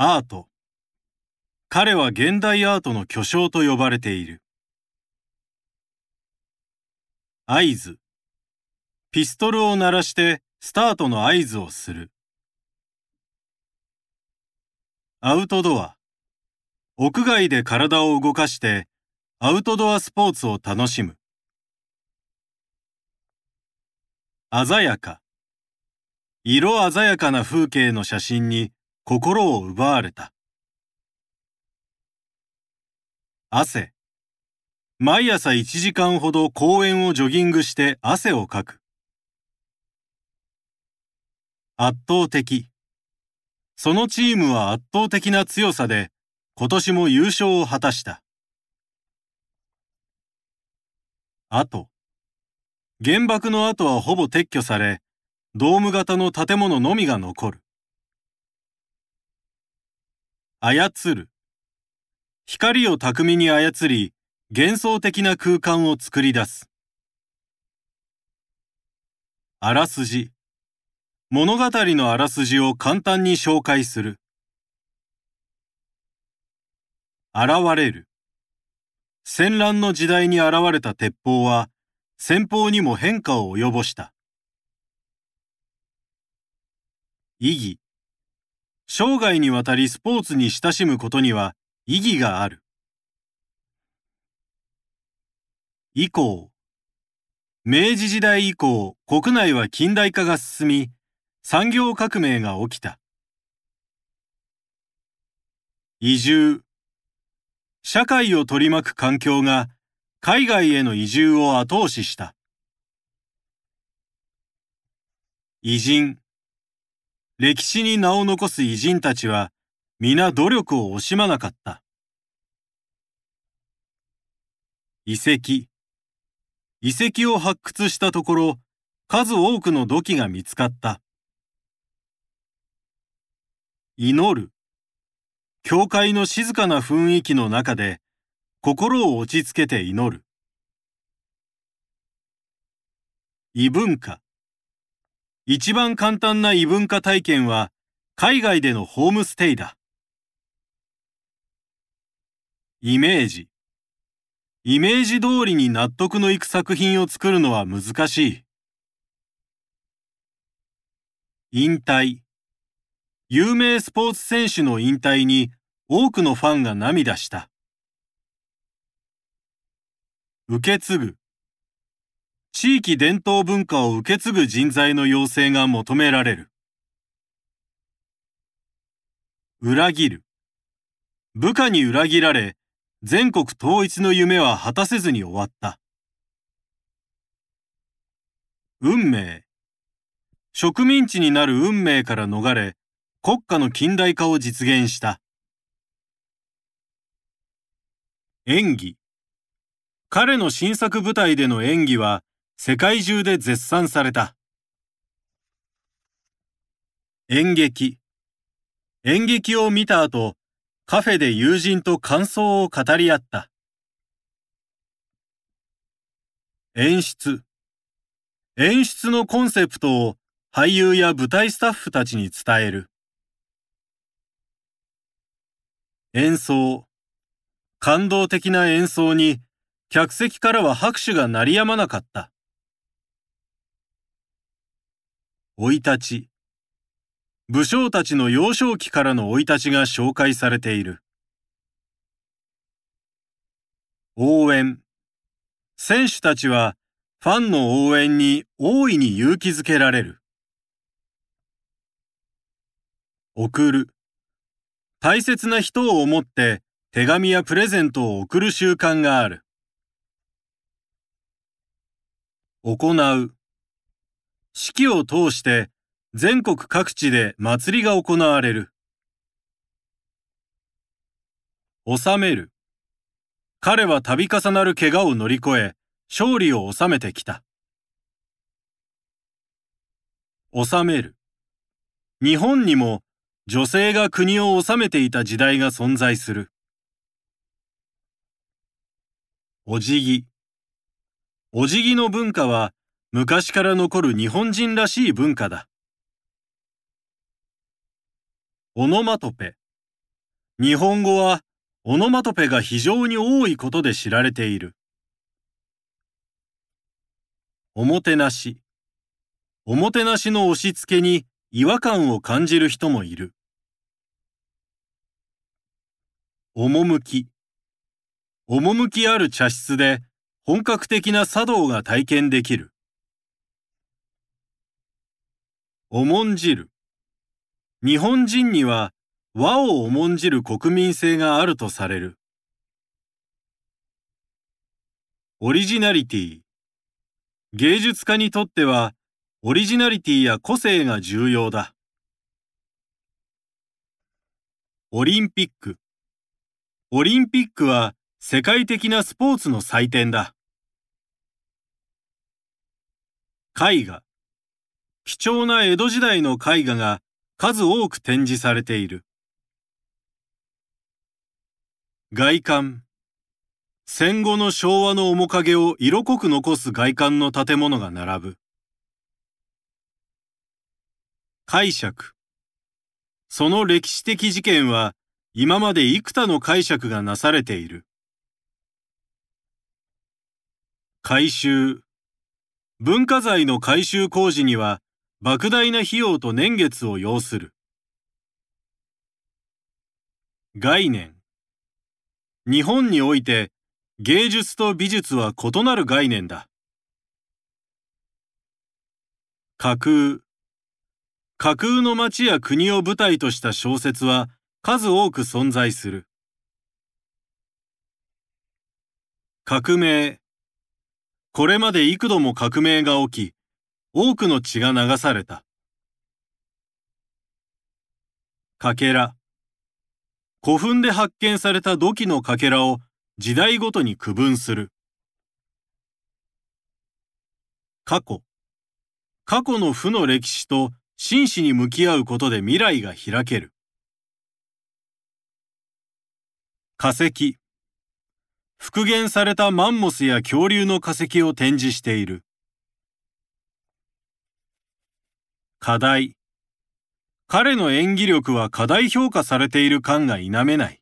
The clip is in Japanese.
アート。彼は現代アートの巨匠と呼ばれている。合図。ピストルを鳴らしてスタートの合図をする。アウトドア。屋外で体を動かしてアウトドアスポーツを楽しむ。鮮やか。色鮮やかな風景の写真に心を奪われた。汗。毎朝1時間ほど公園をジョギングして汗をかく。圧倒的。そのチームは圧倒的な強さで今年も優勝を果たした。後。原爆の後はほぼ撤去され、ドーム型の建物のみが残る。操る。光を巧みに操り、幻想的な空間を作り出す。あらすじ。物語のあらすじを簡単に紹介する。現れる。戦乱の時代に現れた鉄砲は、先方にも変化を及ぼした。意義。生涯にわたりスポーツに親しむことには意義がある。以降。明治時代以降、国内は近代化が進み、産業革命が起きた。移住。社会を取り巻く環境が海外への移住を後押しした。偉人。歴史に名を残す偉人たちは皆努力を惜しまなかった。遺跡。遺跡を発掘したところ、数多くの土器が見つかった。祈る。教会の静かな雰囲気の中で、心を落ち着けて祈る。異文化。一番簡単な異文化体験は海外でのホームステイだ。イメージ。イメージ通りに納得のいく作品を作るのは難しい。引退。有名スポーツ選手の引退に多くのファンが涙した。受け継ぐ。地域伝統文化を受け継ぐ人材の養成が求められる。裏切る。部下に裏切られ、全国統一の夢は果たせずに終わった。運命。植民地になる運命から逃れ、国家の近代化を実現した。演技。彼の新作舞台での演技は世界中で絶賛された。演劇。演劇を見た後、カフェで友人と感想を語り合った。演出。演出のコンセプトを俳優や舞台スタッフたちに伝える。演奏。感動的な演奏に客席からは拍手が鳴りやまなかった。生い立ち。武将たちの幼少期からの生い立ちが紹介されている。応援。選手たちはファンの応援に大いに勇気づけられる。送る。大切な人を思って手紙やプレゼントを送る習慣がある。行う。四季を通して全国各地で祭りが行われる。収める。彼は度重なる怪我を乗り越え、勝利を収めてきた。収める。日本にも女性が国を治めていた時代が存在する。お辞儀。お辞儀の文化は昔から残る日本人らしい文化だ。オノマトペ。日本語はオノマトペが非常に多いことで知られている。おもてなし。おもてなしの押し付けに違和感を感じる人もいる。趣。趣ある茶室で本格的な茶道が体験できる。重んじる。日本人には和を重んじる国民性があるとされる。オリジナリティ。芸術家にとっては、オリジナリティや個性が重要だ。オリンピック。オリンピックは世界的なスポーツの祭典だ。絵画。貴重な江戸時代の絵画が数多く展示されている。外観戦後の昭和の面影を色濃く残す外観の建物が並ぶ。解釈その歴史的事件は今まで幾多の解釈がなされている。改修文化財の改修工事には莫大な費用と年月を要する。概念日本において芸術と美術は異なる概念だ。架空架空の町や国を舞台とした小説は数多く存在する。革命これまで幾度も革命が起き、多くの血が流された。かけら古墳で発見された土器のかけらを時代ごとに区分する。過去。過去の負の歴史と真摯に向き合うことで未来が開ける。化石。復元されたマンモスや恐竜の化石を展示している。課題。彼の演技力は課題評価されている感が否めない。